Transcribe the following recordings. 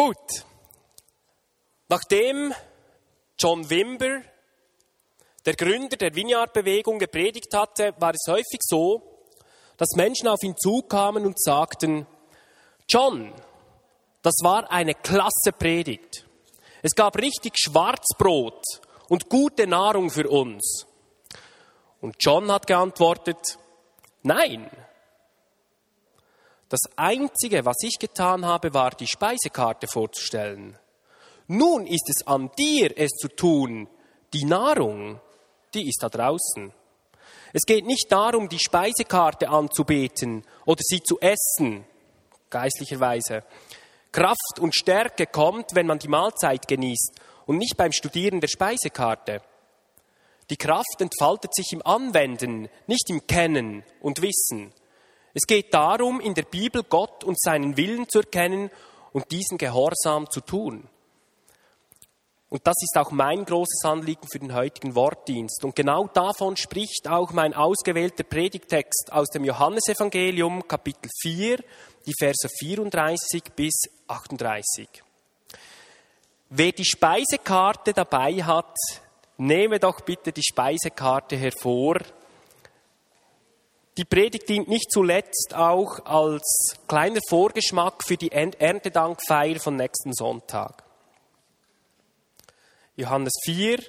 Gut. Nachdem John Wimber, der Gründer der Vineyard-Bewegung, gepredigt hatte, war es häufig so, dass Menschen auf ihn zukamen und sagten, John, das war eine klasse Predigt. Es gab richtig Schwarzbrot und gute Nahrung für uns. Und John hat geantwortet, nein. Das Einzige, was ich getan habe, war die Speisekarte vorzustellen. Nun ist es an dir, es zu tun. Die Nahrung, die ist da draußen. Es geht nicht darum, die Speisekarte anzubeten oder sie zu essen, geistlicherweise. Kraft und Stärke kommt, wenn man die Mahlzeit genießt und nicht beim Studieren der Speisekarte. Die Kraft entfaltet sich im Anwenden, nicht im Kennen und Wissen. Es geht darum, in der Bibel Gott und seinen Willen zu erkennen und diesen Gehorsam zu tun. Und das ist auch mein großes Anliegen für den heutigen Wortdienst. Und genau davon spricht auch mein ausgewählter Predigtext aus dem Johannesevangelium, Kapitel 4, die Verse 34 bis 38. Wer die Speisekarte dabei hat, nehme doch bitte die Speisekarte hervor. Die Predigt dient nicht zuletzt auch als kleiner Vorgeschmack für die Erntedankfeier von nächsten Sonntag. Johannes 4,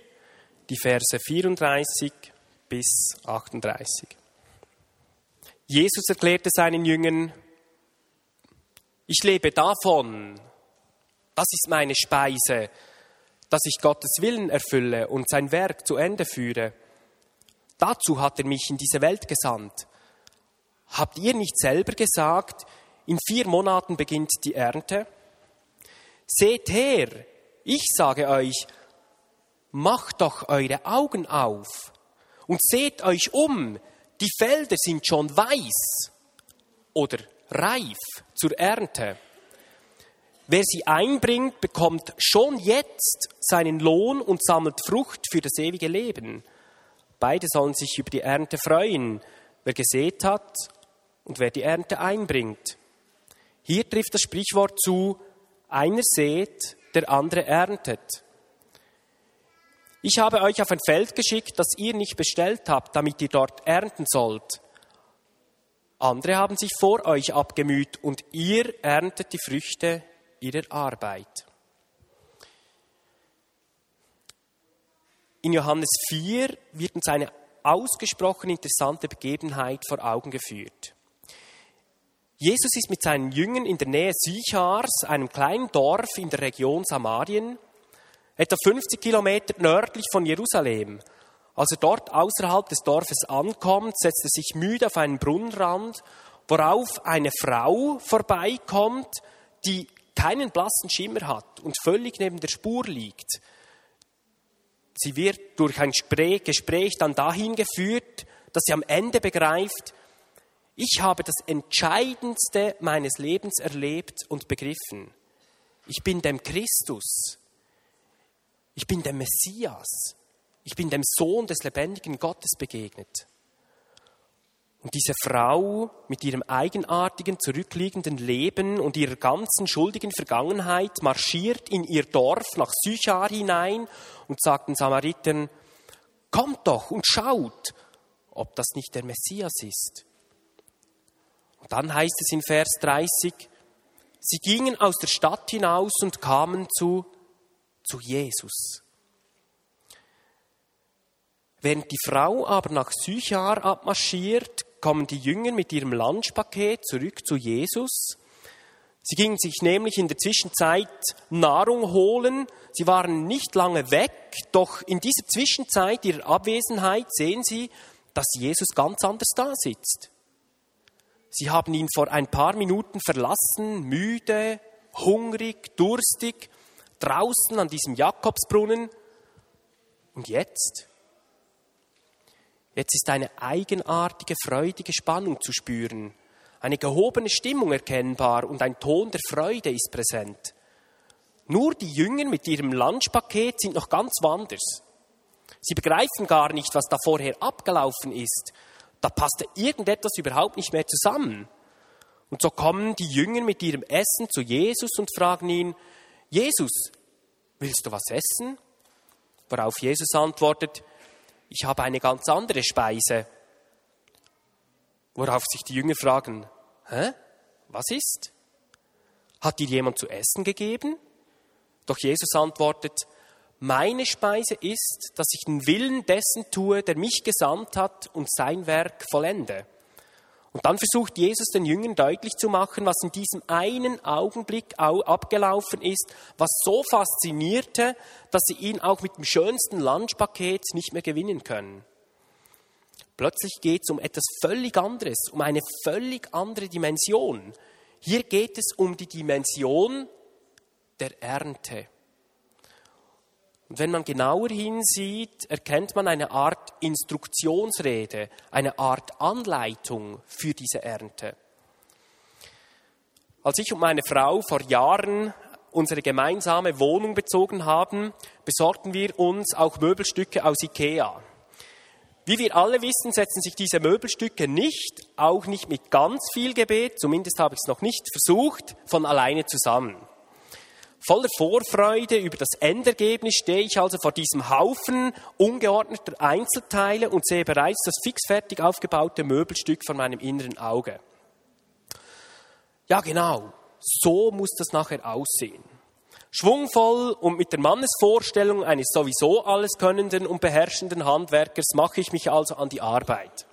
die Verse 34 bis 38. Jesus erklärte seinen Jüngern, ich lebe davon, das ist meine Speise, dass ich Gottes Willen erfülle und sein Werk zu Ende führe. Dazu hat er mich in diese Welt gesandt. Habt ihr nicht selber gesagt, in vier Monaten beginnt die Ernte? Seht her, ich sage euch, macht doch eure Augen auf und seht euch um, die Felder sind schon weiß oder reif zur Ernte. Wer sie einbringt, bekommt schon jetzt seinen Lohn und sammelt Frucht für das ewige Leben. Beide sollen sich über die Ernte freuen, wer gesät hat und wer die Ernte einbringt. Hier trifft das Sprichwort zu, einer sät, der andere erntet. Ich habe euch auf ein Feld geschickt, das ihr nicht bestellt habt, damit ihr dort ernten sollt. Andere haben sich vor euch abgemüht und ihr erntet die Früchte ihrer Arbeit. In Johannes 4 wird uns eine ausgesprochen interessante Begebenheit vor Augen geführt. Jesus ist mit seinen Jüngern in der Nähe Sichars, einem kleinen Dorf in der Region Samarien, etwa 50 Kilometer nördlich von Jerusalem. Als er dort außerhalb des Dorfes ankommt, setzt er sich müde auf einen Brunnenrand, worauf eine Frau vorbeikommt, die keinen blassen Schimmer hat und völlig neben der Spur liegt. Sie wird durch ein Gespräch dann dahin geführt, dass sie am Ende begreift, ich habe das Entscheidendste meines Lebens erlebt und begriffen. Ich bin dem Christus. Ich bin dem Messias. Ich bin dem Sohn des lebendigen Gottes begegnet. Und diese Frau mit ihrem eigenartigen, zurückliegenden Leben und ihrer ganzen schuldigen Vergangenheit marschiert in ihr Dorf nach Sychar hinein und sagt den Samaritern, kommt doch und schaut, ob das nicht der Messias ist. Und dann heißt es in Vers 30, sie gingen aus der Stadt hinaus und kamen zu, zu Jesus. Während die Frau aber nach Sychar abmarschiert, kommen die Jünger mit ihrem Lunchpaket zurück zu Jesus. Sie gingen sich nämlich in der Zwischenzeit Nahrung holen. Sie waren nicht lange weg, doch in dieser Zwischenzeit ihrer Abwesenheit sehen sie, dass Jesus ganz anders da sitzt. Sie haben ihn vor ein paar Minuten verlassen, müde, hungrig, durstig, draußen an diesem Jakobsbrunnen. Und jetzt? Jetzt ist eine eigenartige, freudige Spannung zu spüren, eine gehobene Stimmung erkennbar und ein Ton der Freude ist präsent. Nur die Jünger mit ihrem Lunchpaket sind noch ganz woanders. Sie begreifen gar nicht, was da vorher abgelaufen ist da passte irgendetwas überhaupt nicht mehr zusammen. Und so kommen die Jünger mit ihrem Essen zu Jesus und fragen ihn, Jesus, willst du was essen? Worauf Jesus antwortet, ich habe eine ganz andere Speise. Worauf sich die Jünger fragen, hä? Was ist? Hat dir jemand zu essen gegeben? Doch Jesus antwortet, meine Speise ist, dass ich den Willen dessen tue, der mich gesandt hat und sein Werk vollende. Und dann versucht Jesus den Jüngern deutlich zu machen, was in diesem einen Augenblick abgelaufen ist, was so faszinierte, dass sie ihn auch mit dem schönsten Lunchpaket nicht mehr gewinnen können. Plötzlich geht es um etwas völlig anderes, um eine völlig andere Dimension. Hier geht es um die Dimension der Ernte. Und wenn man genauer hinsieht, erkennt man eine Art Instruktionsrede, eine Art Anleitung für diese Ernte. Als ich und meine Frau vor Jahren unsere gemeinsame Wohnung bezogen haben, besorgten wir uns auch Möbelstücke aus Ikea. Wie wir alle wissen, setzen sich diese Möbelstücke nicht, auch nicht mit ganz viel Gebet, zumindest habe ich es noch nicht versucht, von alleine zusammen. Voller Vorfreude über das Endergebnis stehe ich also vor diesem Haufen ungeordneter Einzelteile und sehe bereits das fixfertig aufgebaute Möbelstück von meinem inneren Auge. Ja, genau, so muss das nachher aussehen. Schwungvoll und mit der Mannesvorstellung eines sowieso alles könnenden und beherrschenden Handwerkers mache ich mich also an die Arbeit.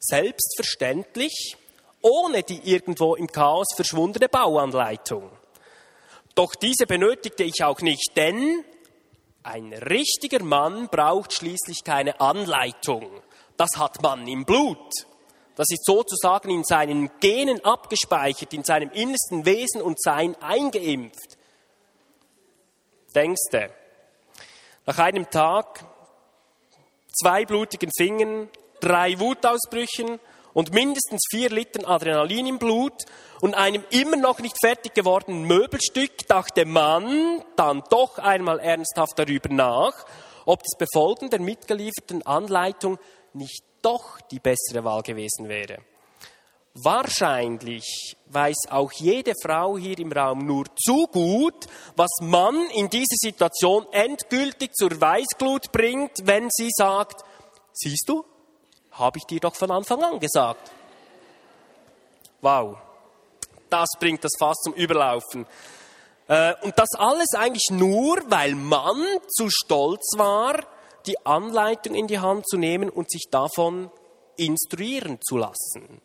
Selbstverständlich, ohne die irgendwo im Chaos verschwundene Bauanleitung. Doch diese benötigte ich auch nicht, denn ein richtiger Mann braucht schließlich keine Anleitung. Das hat man im Blut. Das ist sozusagen in seinen Genen abgespeichert, in seinem innersten Wesen und Sein eingeimpft denkste. Nach einem Tag, zwei blutigen Fingern, drei Wutausbrüchen und mindestens vier Litern Adrenalin im Blut und einem immer noch nicht fertig gewordenen Möbelstück dachte man dann doch einmal ernsthaft darüber nach, ob das Befolgen der mitgelieferten Anleitung nicht doch die bessere Wahl gewesen wäre. Wahrscheinlich weiß auch jede Frau hier im Raum nur zu gut, was man in dieser Situation endgültig zur Weißglut bringt, wenn sie sagt, siehst du, habe ich dir doch von Anfang an gesagt. Wow, das bringt das Fass zum Überlaufen. Äh, und das alles eigentlich nur, weil man zu stolz war, die Anleitung in die Hand zu nehmen und sich davon instruieren zu lassen.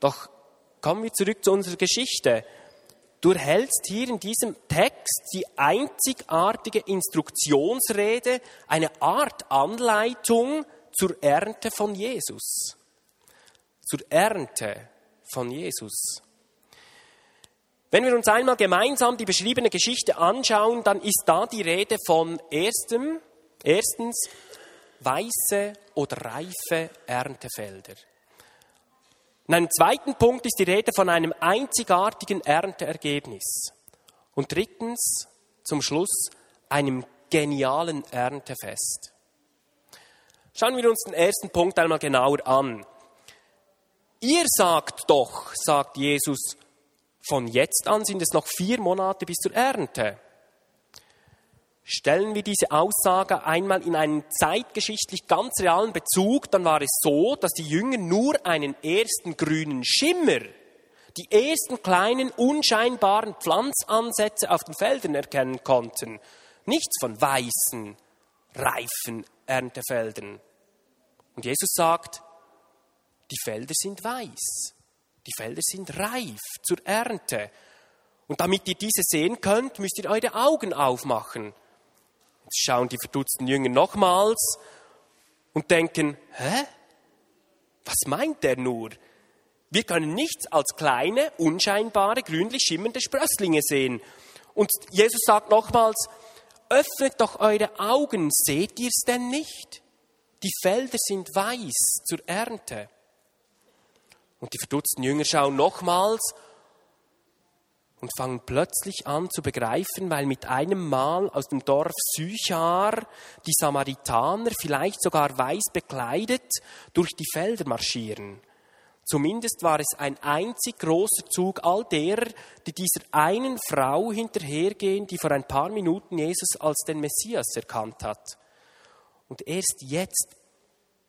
Doch kommen wir zurück zu unserer Geschichte. Du erhältst hier in diesem Text die einzigartige Instruktionsrede, eine Art Anleitung zur Ernte von Jesus. Zur Ernte von Jesus. Wenn wir uns einmal gemeinsam die beschriebene Geschichte anschauen, dann ist da die Rede von erstem, erstens weiße oder reife Erntefelder. In einem zweiten Punkt ist die Rede von einem einzigartigen Ernteergebnis. Und drittens, zum Schluss, einem genialen Erntefest. Schauen wir uns den ersten Punkt einmal genauer an. Ihr sagt doch, sagt Jesus, von jetzt an sind es noch vier Monate bis zur Ernte. Stellen wir diese Aussage einmal in einen zeitgeschichtlich ganz realen Bezug, dann war es so, dass die Jünger nur einen ersten grünen Schimmer, die ersten kleinen unscheinbaren Pflanzansätze auf den Feldern erkennen konnten. Nichts von weißen, reifen Erntefeldern. Und Jesus sagt, die Felder sind weiß, die Felder sind reif zur Ernte. Und damit ihr diese sehen könnt, müsst ihr eure Augen aufmachen schauen die verdutzten Jünger nochmals und denken, hä? Was meint der nur? Wir können nichts als kleine, unscheinbare, grünlich schimmernde Sprösslinge sehen. Und Jesus sagt nochmals, öffnet doch eure Augen, seht ihr es denn nicht? Die Felder sind weiß zur Ernte. Und die verdutzten Jünger schauen nochmals und fangen plötzlich an zu begreifen, weil mit einem Mal aus dem Dorf Sychar die Samaritaner, vielleicht sogar weiß bekleidet, durch die Felder marschieren. Zumindest war es ein einzig großer Zug all derer, die dieser einen Frau hinterhergehen, die vor ein paar Minuten Jesus als den Messias erkannt hat. Und erst jetzt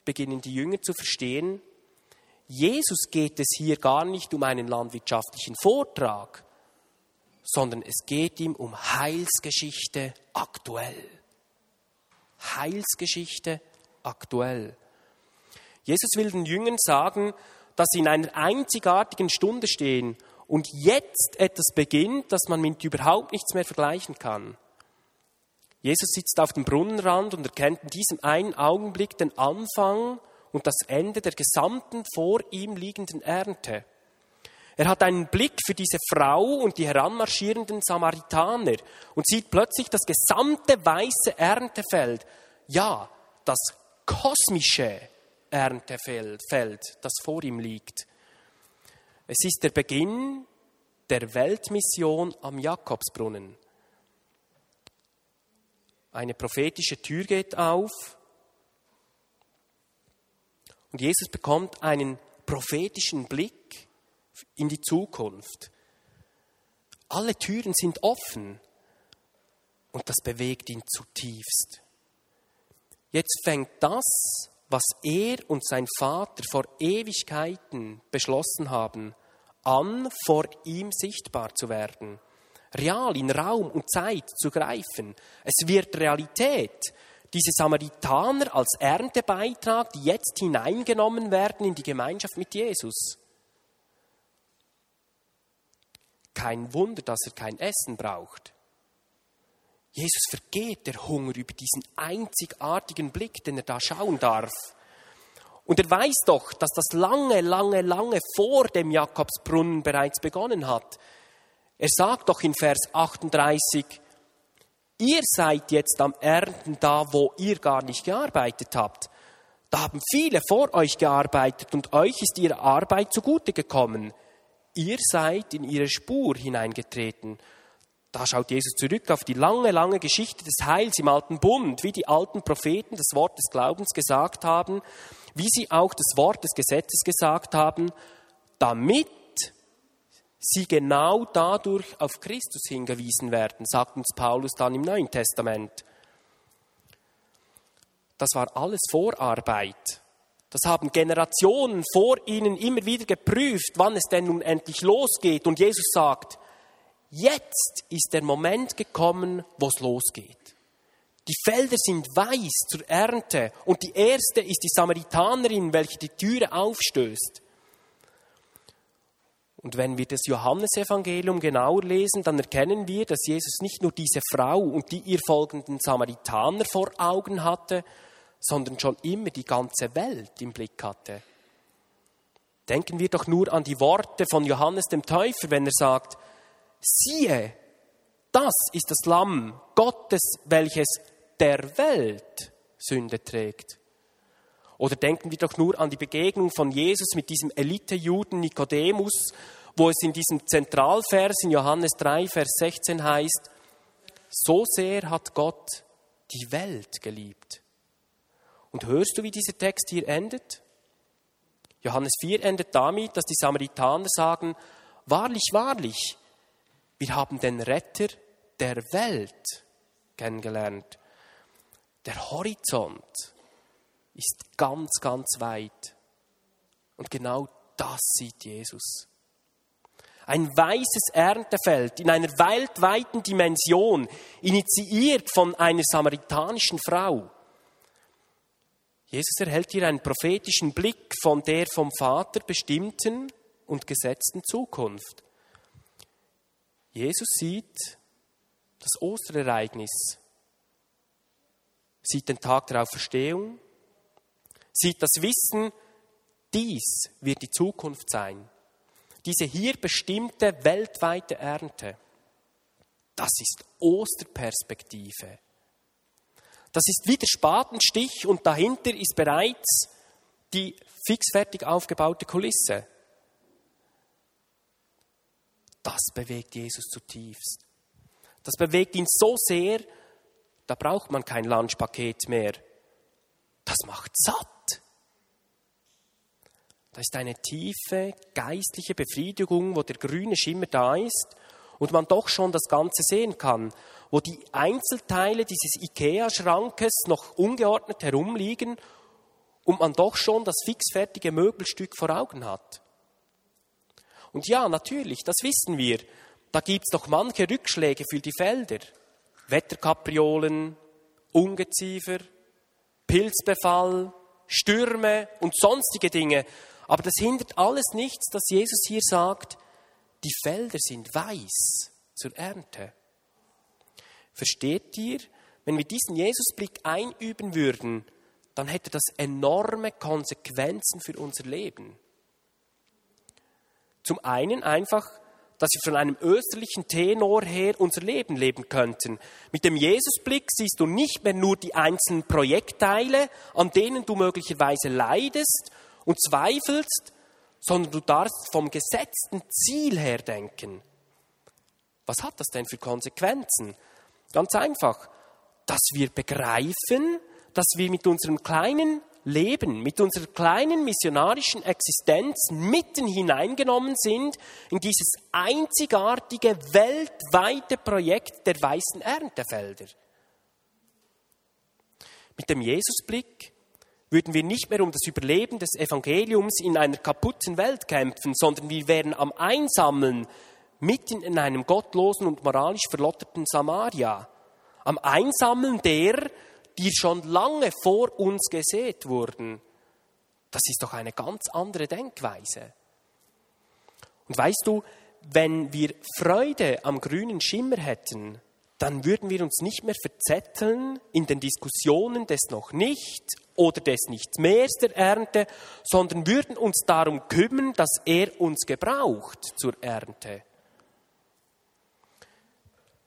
beginnen die Jünger zu verstehen, Jesus geht es hier gar nicht um einen landwirtschaftlichen Vortrag, sondern es geht ihm um Heilsgeschichte aktuell. Heilsgeschichte aktuell. Jesus will den Jüngern sagen, dass sie in einer einzigartigen Stunde stehen und jetzt etwas beginnt, das man mit überhaupt nichts mehr vergleichen kann. Jesus sitzt auf dem Brunnenrand und erkennt in diesem einen Augenblick den Anfang und das Ende der gesamten vor ihm liegenden Ernte. Er hat einen Blick für diese Frau und die heranmarschierenden Samaritaner und sieht plötzlich das gesamte weiße Erntefeld. Ja, das kosmische Erntefeld, das vor ihm liegt. Es ist der Beginn der Weltmission am Jakobsbrunnen. Eine prophetische Tür geht auf und Jesus bekommt einen prophetischen Blick in die Zukunft. Alle Türen sind offen und das bewegt ihn zutiefst. Jetzt fängt das, was er und sein Vater vor Ewigkeiten beschlossen haben, an, vor ihm sichtbar zu werden. Real in Raum und Zeit zu greifen. Es wird Realität diese Samaritaner als Erntebeitrag, die jetzt hineingenommen werden in die Gemeinschaft mit Jesus. Kein Wunder, dass er kein Essen braucht. Jesus vergeht der Hunger über diesen einzigartigen Blick, den er da schauen darf. Und er weiß doch, dass das lange, lange, lange vor dem Jakobsbrunnen bereits begonnen hat. Er sagt doch in Vers 38, Ihr seid jetzt am Ernten da, wo ihr gar nicht gearbeitet habt. Da haben viele vor euch gearbeitet und euch ist ihre Arbeit zugute gekommen. Ihr seid in ihre Spur hineingetreten. Da schaut Jesus zurück auf die lange, lange Geschichte des Heils im alten Bund, wie die alten Propheten das Wort des Glaubens gesagt haben, wie sie auch das Wort des Gesetzes gesagt haben, damit sie genau dadurch auf Christus hingewiesen werden, sagt uns Paulus dann im Neuen Testament. Das war alles Vorarbeit. Das haben Generationen vor ihnen immer wieder geprüft, wann es denn nun endlich losgeht. Und Jesus sagt, jetzt ist der Moment gekommen, wo es losgeht. Die Felder sind weiß zur Ernte und die erste ist die Samaritanerin, welche die Türe aufstößt. Und wenn wir das Johannesevangelium genauer lesen, dann erkennen wir, dass Jesus nicht nur diese Frau und die ihr folgenden Samaritaner vor Augen hatte, sondern schon immer die ganze Welt im Blick hatte. Denken wir doch nur an die Worte von Johannes dem Täufer, wenn er sagt, siehe, das ist das Lamm Gottes, welches der Welt Sünde trägt. Oder denken wir doch nur an die Begegnung von Jesus mit diesem Elite-Juden Nikodemus, wo es in diesem Zentralvers in Johannes 3, Vers 16 heißt, so sehr hat Gott die Welt geliebt. Und hörst du, wie dieser Text hier endet? Johannes 4 endet damit, dass die Samaritaner sagen, wahrlich, wahrlich, wir haben den Retter der Welt kennengelernt. Der Horizont ist ganz, ganz weit. Und genau das sieht Jesus. Ein weißes Erntefeld in einer weltweiten Dimension, initiiert von einer samaritanischen Frau. Jesus erhält hier einen prophetischen Blick von der vom Vater bestimmten und gesetzten Zukunft. Jesus sieht das Osterereignis, sieht den Tag der Auferstehung, sieht das Wissen, dies wird die Zukunft sein. Diese hier bestimmte weltweite Ernte, das ist Osterperspektive. Das ist wie der Spatenstich und dahinter ist bereits die fixfertig aufgebaute Kulisse. Das bewegt Jesus zutiefst. Das bewegt ihn so sehr, da braucht man kein Lunchpaket mehr. Das macht satt. Da ist eine tiefe geistliche Befriedigung, wo der grüne Schimmer da ist und man doch schon das Ganze sehen kann, wo die Einzelteile dieses IKEA-Schrankes noch ungeordnet herumliegen und man doch schon das fixfertige Möbelstück vor Augen hat. Und ja, natürlich, das wissen wir, da gibt's noch manche Rückschläge für die Felder. Wetterkapriolen, Ungeziefer, Pilzbefall, Stürme und sonstige Dinge. Aber das hindert alles nichts, dass Jesus hier sagt, die Felder sind weiß zur Ernte. Versteht ihr? Wenn wir diesen Jesusblick einüben würden, dann hätte das enorme Konsequenzen für unser Leben. Zum einen einfach, dass wir von einem österlichen Tenor her unser Leben leben könnten. Mit dem Jesusblick siehst du nicht mehr nur die einzelnen Projektteile, an denen du möglicherweise leidest und zweifelst, sondern du darfst vom gesetzten Ziel her denken. Was hat das denn für Konsequenzen? Ganz einfach, dass wir begreifen, dass wir mit unserem kleinen Leben, mit unserer kleinen missionarischen Existenz mitten hineingenommen sind in dieses einzigartige weltweite Projekt der weißen Erntefelder. Mit dem Jesusblick würden wir nicht mehr um das Überleben des Evangeliums in einer kaputten Welt kämpfen, sondern wir wären am Einsammeln mitten in einem gottlosen und moralisch verlotterten Samaria. Am Einsammeln der, die schon lange vor uns gesät wurden. Das ist doch eine ganz andere Denkweise. Und weißt du, wenn wir Freude am grünen Schimmer hätten, dann würden wir uns nicht mehr verzetteln in den Diskussionen des noch nicht oder des nicht mehr der Ernte, sondern würden uns darum kümmern, dass er uns gebraucht zur Ernte.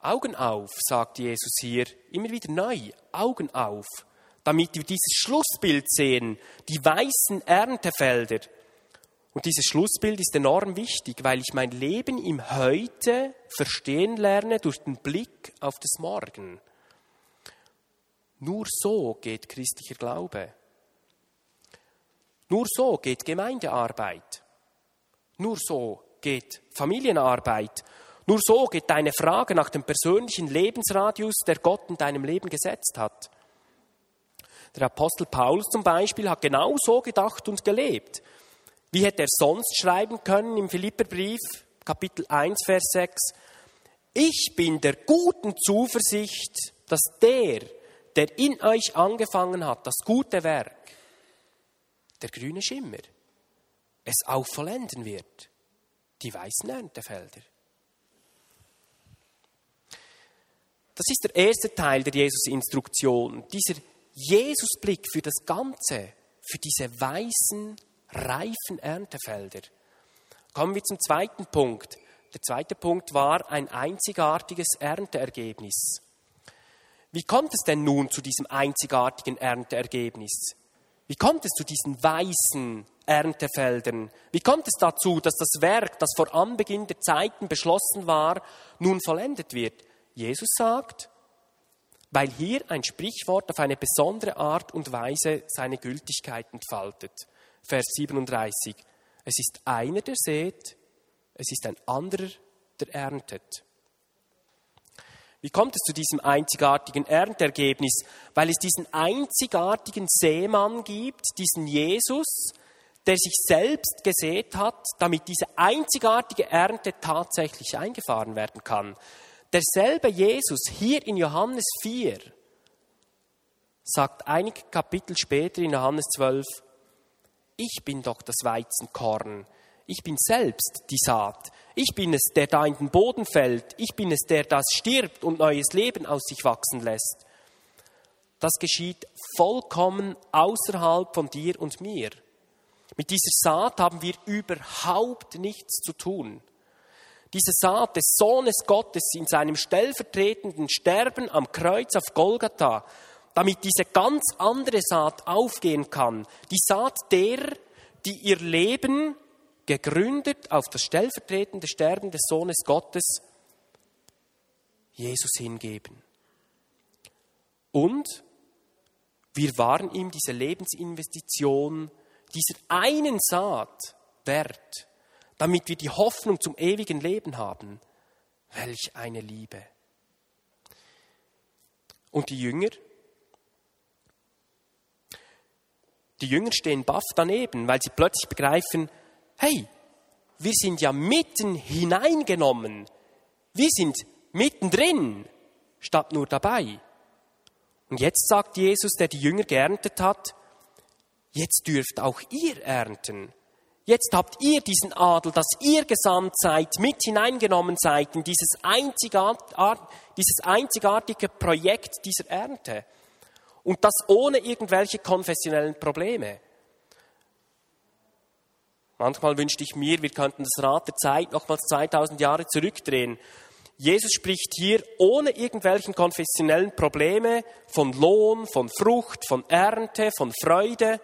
Augen auf, sagt Jesus hier, immer wieder neu, Augen auf, damit wir dieses Schlussbild sehen, die weißen Erntefelder. Und dieses Schlussbild ist enorm wichtig, weil ich mein Leben im Heute verstehen lerne durch den Blick auf das Morgen. Nur so geht christlicher Glaube. Nur so geht Gemeindearbeit. Nur so geht Familienarbeit. Nur so geht deine Frage nach dem persönlichen Lebensradius, der Gott in deinem Leben gesetzt hat. Der Apostel Paulus zum Beispiel hat genau so gedacht und gelebt. Wie hätte er sonst schreiben können im Philipperbrief, Kapitel 1, Vers 6? Ich bin der guten Zuversicht, dass der, der in euch angefangen hat, das gute Werk, der grüne Schimmer, es auch vollenden wird. Die weißen Erntefelder. Das ist der erste Teil der Jesus-Instruktion. Dieser Jesusblick für das Ganze, für diese weißen, reifen Erntefelder. Kommen wir zum zweiten Punkt. Der zweite Punkt war ein einzigartiges Ernteergebnis. Wie kommt es denn nun zu diesem einzigartigen Ernteergebnis? Wie kommt es zu diesen weißen Erntefeldern? Wie kommt es dazu, dass das Werk, das vor Anbeginn der Zeiten beschlossen war, nun vollendet wird? Jesus sagt, weil hier ein Sprichwort auf eine besondere Art und Weise seine Gültigkeit entfaltet. Vers 37. Es ist einer, der sät, es ist ein anderer, der erntet. Wie kommt es zu diesem einzigartigen Erntergebnis? Weil es diesen einzigartigen Seemann gibt, diesen Jesus, der sich selbst gesät hat, damit diese einzigartige Ernte tatsächlich eingefahren werden kann. Derselbe Jesus hier in Johannes 4 sagt einige Kapitel später in Johannes 12, ich bin doch das Weizenkorn, ich bin selbst die Saat, ich bin es, der da in den Boden fällt, ich bin es, der das stirbt und neues Leben aus sich wachsen lässt. Das geschieht vollkommen außerhalb von dir und mir. Mit dieser Saat haben wir überhaupt nichts zu tun diese Saat des Sohnes Gottes in seinem stellvertretenden Sterben am Kreuz auf Golgatha, damit diese ganz andere Saat aufgehen kann. Die Saat der, die ihr Leben gegründet auf das stellvertretende Sterben des Sohnes Gottes Jesus hingeben. Und wir waren ihm diese Lebensinvestition dieser einen Saat wert, damit wir die Hoffnung zum ewigen Leben haben. Welch eine Liebe. Und die Jünger? Die Jünger stehen baff daneben, weil sie plötzlich begreifen, hey, wir sind ja mitten hineingenommen. Wir sind mittendrin, statt nur dabei. Und jetzt sagt Jesus, der die Jünger geerntet hat, jetzt dürft auch ihr ernten. Jetzt habt ihr diesen Adel, dass ihr gesamt seid, mit hineingenommen seid in dieses, einzigart, dieses einzigartige Projekt dieser Ernte. Und das ohne irgendwelche konfessionellen Probleme. Manchmal wünschte ich mir, wir könnten das Rad der Zeit nochmals 2000 Jahre zurückdrehen. Jesus spricht hier ohne irgendwelchen konfessionellen Probleme von Lohn, von Frucht, von Ernte, von Freude.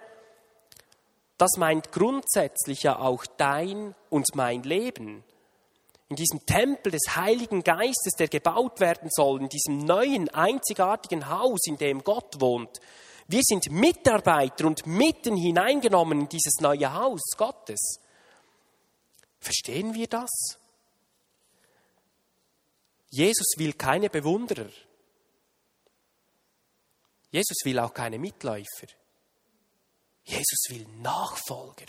Das meint grundsätzlich ja auch dein und mein Leben. In diesem Tempel des Heiligen Geistes, der gebaut werden soll, in diesem neuen, einzigartigen Haus, in dem Gott wohnt, wir sind Mitarbeiter und mitten hineingenommen in dieses neue Haus Gottes. Verstehen wir das? Jesus will keine Bewunderer. Jesus will auch keine Mitläufer. Jesus will Nachfolger.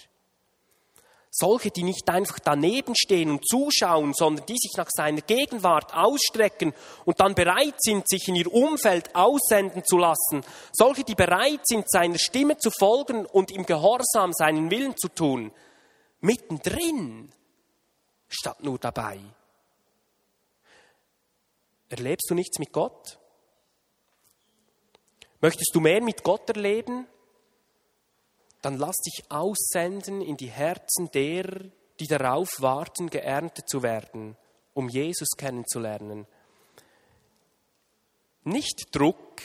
Solche, die nicht einfach daneben stehen und zuschauen, sondern die sich nach seiner Gegenwart ausstrecken und dann bereit sind, sich in ihr Umfeld aussenden zu lassen. Solche, die bereit sind, seiner Stimme zu folgen und im Gehorsam seinen Willen zu tun. Mittendrin, statt nur dabei. Erlebst du nichts mit Gott? Möchtest du mehr mit Gott erleben? Dann lass dich aussenden in die Herzen derer, die darauf warten, geerntet zu werden, um Jesus kennenzulernen. Nicht Druck,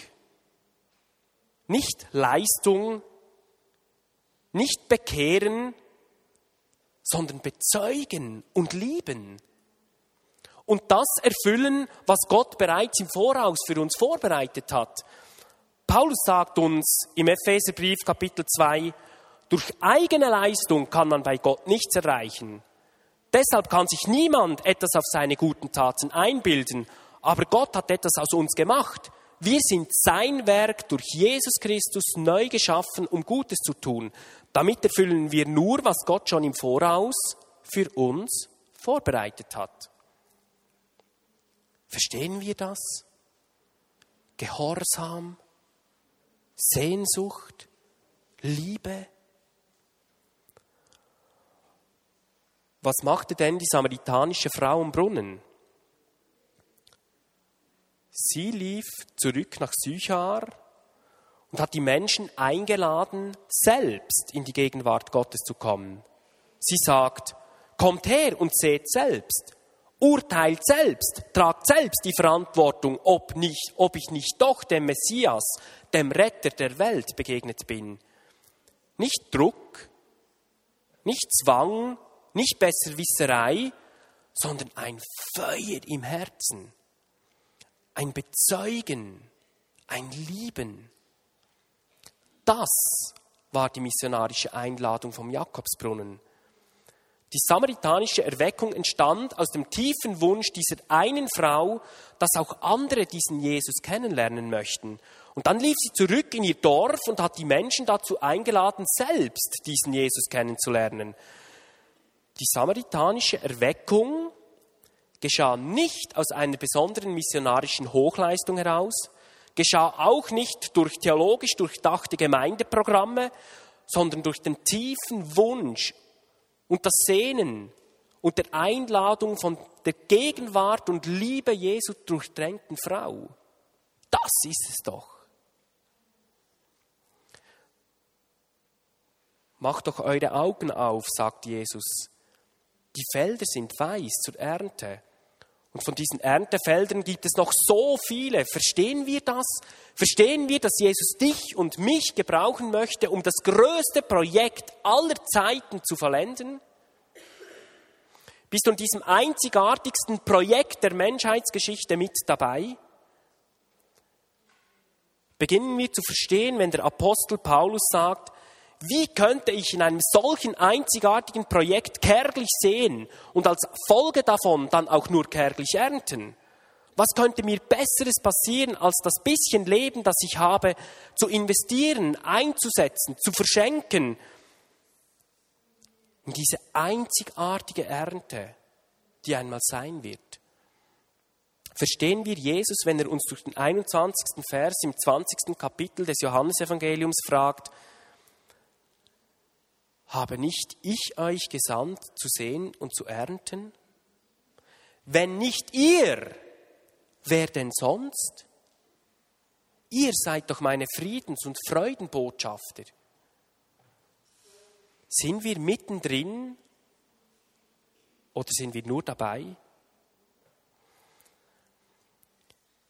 nicht Leistung, nicht bekehren, sondern bezeugen und lieben. Und das erfüllen, was Gott bereits im Voraus für uns vorbereitet hat. Paulus sagt uns im Epheserbrief Kapitel 2, durch eigene Leistung kann man bei Gott nichts erreichen. Deshalb kann sich niemand etwas auf seine guten Taten einbilden, aber Gott hat etwas aus uns gemacht. Wir sind sein Werk durch Jesus Christus neu geschaffen, um Gutes zu tun. Damit erfüllen wir nur, was Gott schon im Voraus für uns vorbereitet hat. Verstehen wir das? Gehorsam, Sehnsucht, Liebe, Was machte denn die samaritanische Frau am Brunnen? Sie lief zurück nach Sychar und hat die Menschen eingeladen, selbst in die Gegenwart Gottes zu kommen. Sie sagt, kommt her und seht selbst, urteilt selbst, tragt selbst die Verantwortung, ob, nicht, ob ich nicht doch dem Messias, dem Retter der Welt begegnet bin. Nicht Druck, nicht Zwang, nicht Besserwisserei, sondern ein Feuer im Herzen, ein Bezeugen, ein Lieben. Das war die missionarische Einladung vom Jakobsbrunnen. Die samaritanische Erweckung entstand aus dem tiefen Wunsch dieser einen Frau, dass auch andere diesen Jesus kennenlernen möchten. Und dann lief sie zurück in ihr Dorf und hat die Menschen dazu eingeladen, selbst diesen Jesus kennenzulernen. Die samaritanische Erweckung geschah nicht aus einer besonderen missionarischen Hochleistung heraus, geschah auch nicht durch theologisch durchdachte Gemeindeprogramme, sondern durch den tiefen Wunsch und das Sehnen und der Einladung von der Gegenwart und Liebe Jesu durchdrängten Frau. Das ist es doch. Macht doch eure Augen auf, sagt Jesus. Die Felder sind weiß zur Ernte. Und von diesen Erntefeldern gibt es noch so viele. Verstehen wir das? Verstehen wir, dass Jesus dich und mich gebrauchen möchte, um das größte Projekt aller Zeiten zu vollenden? Bist du in diesem einzigartigsten Projekt der Menschheitsgeschichte mit dabei? Beginnen wir zu verstehen, wenn der Apostel Paulus sagt, wie könnte ich in einem solchen einzigartigen Projekt kärglich sehen und als Folge davon dann auch nur kärglich ernten? Was könnte mir Besseres passieren, als das bisschen Leben, das ich habe, zu investieren, einzusetzen, zu verschenken in diese einzigartige Ernte, die einmal sein wird? Verstehen wir Jesus, wenn er uns durch den 21. Vers im 20. Kapitel des Johannesevangeliums fragt, habe nicht ich euch gesandt zu sehen und zu ernten? Wenn nicht ihr, wer denn sonst? Ihr seid doch meine Friedens- und Freudenbotschafter. Sind wir mittendrin oder sind wir nur dabei?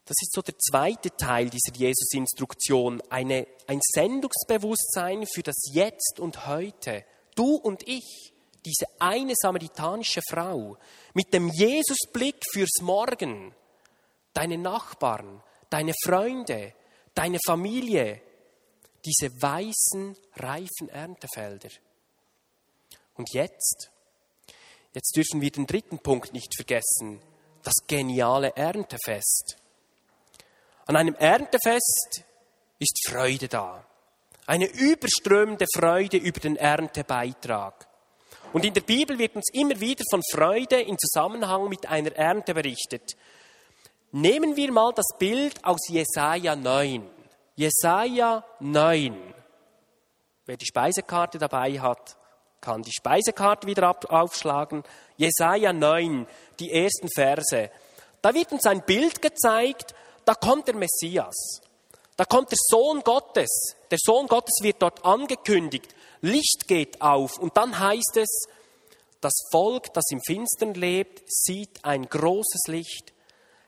Das ist so der zweite Teil dieser Jesus-Instruktion, ein Sendungsbewusstsein für das Jetzt und Heute. Du und ich, diese eine samaritanische Frau, mit dem Jesusblick fürs Morgen, deine Nachbarn, deine Freunde, deine Familie, diese weißen, reifen Erntefelder. Und jetzt, jetzt dürfen wir den dritten Punkt nicht vergessen, das geniale Erntefest. An einem Erntefest ist Freude da. Eine überströmende Freude über den Erntebeitrag. Und in der Bibel wird uns immer wieder von Freude in Zusammenhang mit einer Ernte berichtet. Nehmen wir mal das Bild aus Jesaja 9. Jesaja 9. Wer die Speisekarte dabei hat, kann die Speisekarte wieder aufschlagen. Jesaja 9, die ersten Verse. Da wird uns ein Bild gezeigt da kommt der Messias. Da kommt der Sohn Gottes. Der Sohn Gottes wird dort angekündigt. Licht geht auf. Und dann heißt es, das Volk, das im Finstern lebt, sieht ein großes Licht.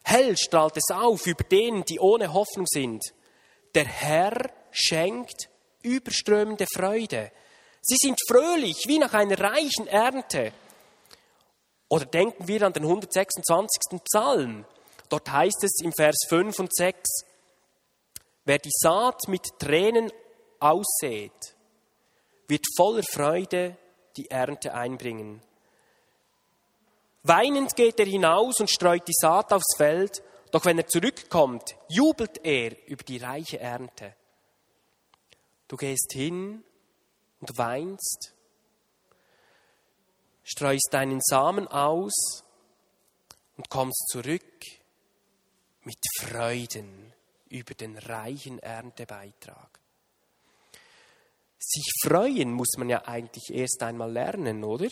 Hell strahlt es auf über denen, die ohne Hoffnung sind. Der Herr schenkt überströmende Freude. Sie sind fröhlich wie nach einer reichen Ernte. Oder denken wir an den 126. Psalm. Dort heißt es im Vers 5 und 6, wer die Saat mit Tränen aussät, wird voller Freude die Ernte einbringen. Weinend geht er hinaus und streut die Saat aufs Feld, doch wenn er zurückkommt, jubelt er über die reiche Ernte. Du gehst hin und weinst, streust deinen Samen aus und kommst zurück mit Freuden über den reichen Erntebeitrag. Sich freuen muss man ja eigentlich erst einmal lernen, oder?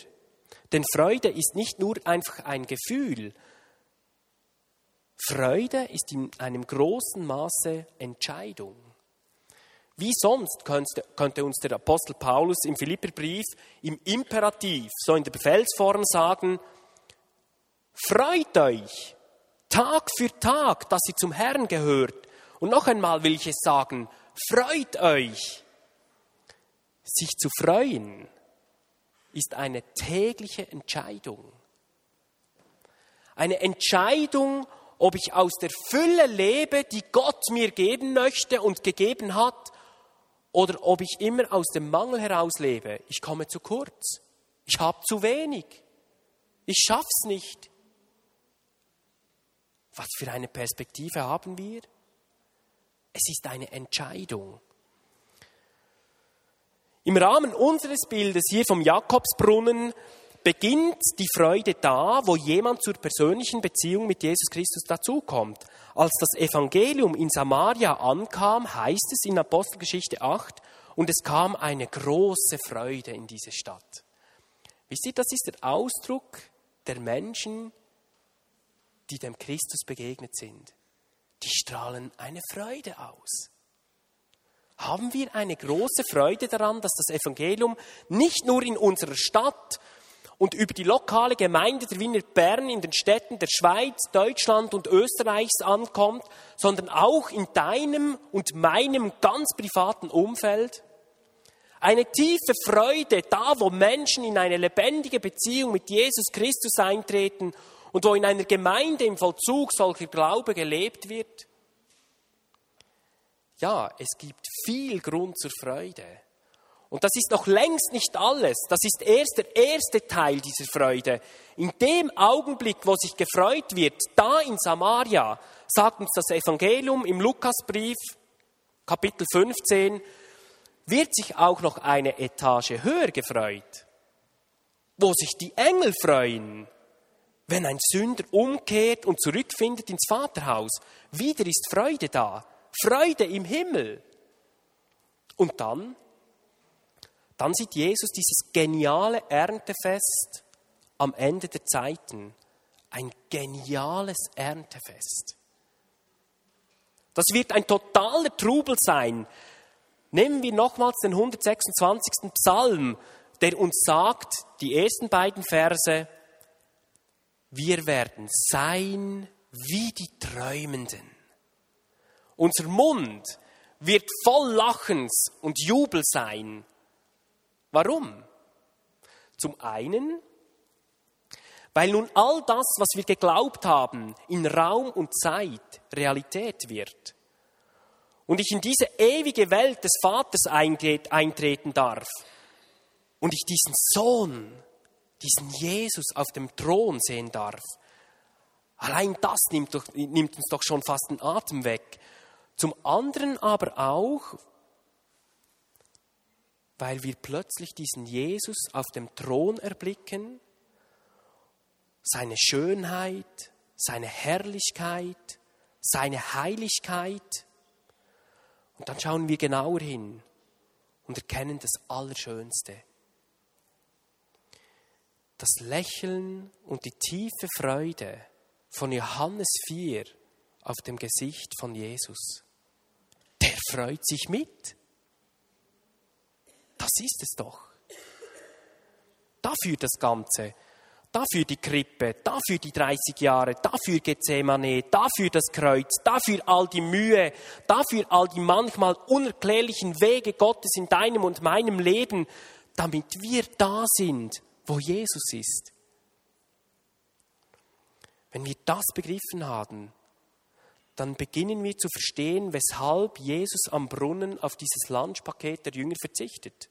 Denn Freude ist nicht nur einfach ein Gefühl. Freude ist in einem großen Maße Entscheidung. Wie sonst könnte, uns der Apostel Paulus im Philipperbrief im Imperativ, so in der Befehlsform sagen, freut euch, Tag für Tag, dass ihr zum Herrn gehört. Und noch einmal will ich es sagen, freut euch. Sich zu freuen ist eine tägliche Entscheidung. Eine Entscheidung, ob ich aus der Fülle lebe, die Gott mir geben möchte und gegeben hat, oder ob ich immer aus dem Mangel heraus lebe. Ich komme zu kurz. Ich habe zu wenig. Ich schaff's nicht. Was für eine Perspektive haben wir? Es ist eine Entscheidung. Im Rahmen unseres Bildes hier vom Jakobsbrunnen beginnt die Freude da, wo jemand zur persönlichen Beziehung mit Jesus Christus dazukommt. Als das Evangelium in Samaria ankam, heißt es in Apostelgeschichte 8, und es kam eine große Freude in diese Stadt. Wisst ihr, das ist der Ausdruck der Menschen, die dem Christus begegnet sind, die strahlen eine Freude aus. Haben wir eine große Freude daran, dass das Evangelium nicht nur in unserer Stadt und über die lokale Gemeinde der Wiener Bern in den Städten der Schweiz, Deutschland und Österreichs ankommt, sondern auch in deinem und meinem ganz privaten Umfeld? Eine tiefe Freude da, wo Menschen in eine lebendige Beziehung mit Jesus Christus eintreten und wo in einer Gemeinde im Vollzug solcher Glaube gelebt wird? Ja, es gibt viel Grund zur Freude. Und das ist noch längst nicht alles. Das ist erst der erste Teil dieser Freude. In dem Augenblick, wo sich gefreut wird, da in Samaria, sagt uns das Evangelium im Lukasbrief, Kapitel 15, wird sich auch noch eine Etage höher gefreut, wo sich die Engel freuen, wenn ein Sünder umkehrt und zurückfindet ins Vaterhaus. Wieder ist Freude da, Freude im Himmel. Und dann dann sieht Jesus dieses geniale Erntefest am Ende der Zeiten. Ein geniales Erntefest. Das wird ein totaler Trubel sein. Nehmen wir nochmals den 126. Psalm, der uns sagt, die ersten beiden Verse, wir werden sein wie die Träumenden. Unser Mund wird voll Lachens und Jubel sein. Warum? Zum einen, weil nun all das, was wir geglaubt haben, in Raum und Zeit Realität wird. Und ich in diese ewige Welt des Vaters eintreten darf. Und ich diesen Sohn, diesen Jesus auf dem Thron sehen darf. Allein das nimmt, doch, nimmt uns doch schon fast den Atem weg. Zum anderen aber auch, weil wir plötzlich diesen Jesus auf dem Thron erblicken, seine Schönheit, seine Herrlichkeit, seine Heiligkeit. Und dann schauen wir genauer hin und erkennen das Allerschönste. Das Lächeln und die tiefe Freude von Johannes 4 auf dem Gesicht von Jesus. Der freut sich mit. Das ist es doch. Dafür das Ganze. Dafür die Krippe, dafür die 30 Jahre, dafür Gethsemane, dafür das Kreuz, dafür all die Mühe, dafür all die manchmal unerklärlichen Wege Gottes in deinem und meinem Leben, damit wir da sind, wo Jesus ist. Wenn wir das begriffen haben, dann beginnen wir zu verstehen, weshalb Jesus am Brunnen auf dieses Lunchpaket der Jünger verzichtet.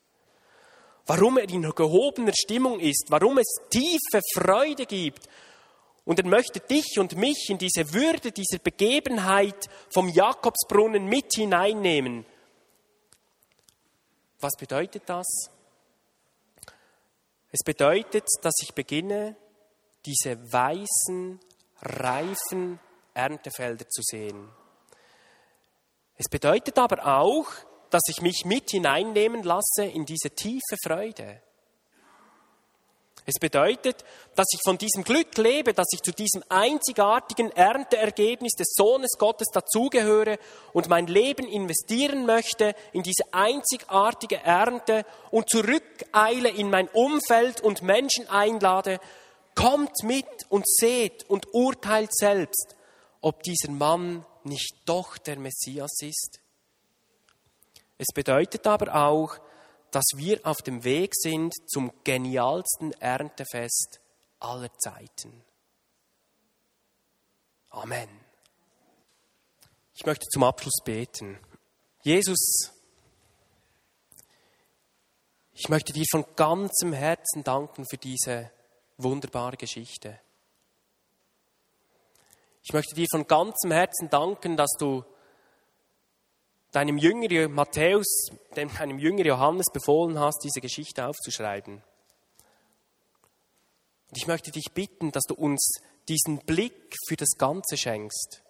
Warum er in gehobener Stimmung ist, warum es tiefe Freude gibt. Und er möchte dich und mich in diese Würde dieser Begebenheit vom Jakobsbrunnen mit hineinnehmen. Was bedeutet das? Es bedeutet, dass ich beginne, diese weißen, reifen Erntefelder zu sehen. Es bedeutet aber auch, dass ich mich mit hineinnehmen lasse in diese tiefe Freude. Es bedeutet, dass ich von diesem Glück lebe, dass ich zu diesem einzigartigen Ernteergebnis des Sohnes Gottes dazugehöre und mein Leben investieren möchte in diese einzigartige Ernte und zurückeile in mein Umfeld und Menschen einlade, kommt mit und seht und urteilt selbst, ob dieser Mann nicht doch der Messias ist? Es bedeutet aber auch, dass wir auf dem Weg sind zum genialsten Erntefest aller Zeiten. Amen. Ich möchte zum Abschluss beten. Jesus, ich möchte dir von ganzem Herzen danken für diese wunderbare Geschichte. Ich möchte dir von ganzem Herzen danken, dass du deinem Jünger Matthäus, deinem Jünger Johannes befohlen hast, diese Geschichte aufzuschreiben. Und ich möchte dich bitten, dass du uns diesen Blick für das Ganze schenkst.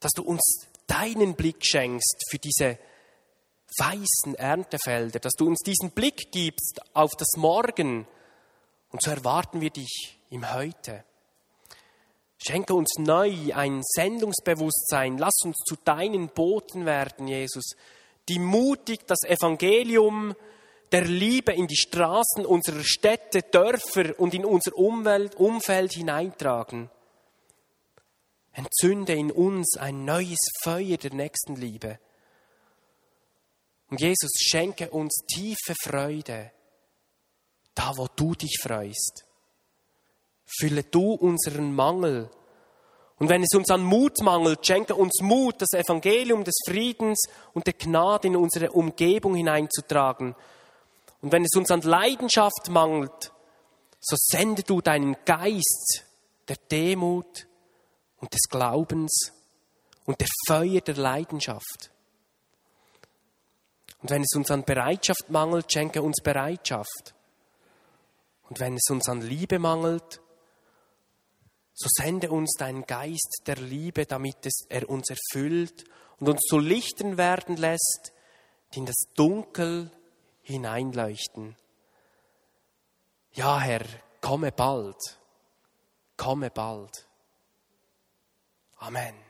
Dass du uns deinen Blick schenkst für diese weißen Erntefelder, dass du uns diesen Blick gibst auf das Morgen. Und so erwarten wir dich im Heute. Schenke uns neu ein Sendungsbewusstsein. Lass uns zu deinen Boten werden, Jesus, die mutig das Evangelium der Liebe in die Straßen unserer Städte, Dörfer und in unser Umwelt, Umfeld hineintragen. Entzünde in uns ein neues Feuer der Nächstenliebe. Und Jesus, schenke uns tiefe Freude, da wo du dich freust. Fülle du unseren Mangel Und wenn es uns an Mut mangelt, schenke uns Mut, das Evangelium des Friedens und der Gnade in unsere Umgebung hineinzutragen. Und wenn es uns an Leidenschaft mangelt, so sende du deinen Geist der Demut und des Glaubens und der Feuer der Leidenschaft. Und wenn es uns an Bereitschaft mangelt, schenke uns Bereitschaft. Und wenn es uns an Liebe mangelt, so sende uns deinen Geist der Liebe, damit er uns erfüllt und uns zu Lichtern werden lässt, die in das Dunkel hineinleuchten. Ja, Herr, komme bald, komme bald. Amen.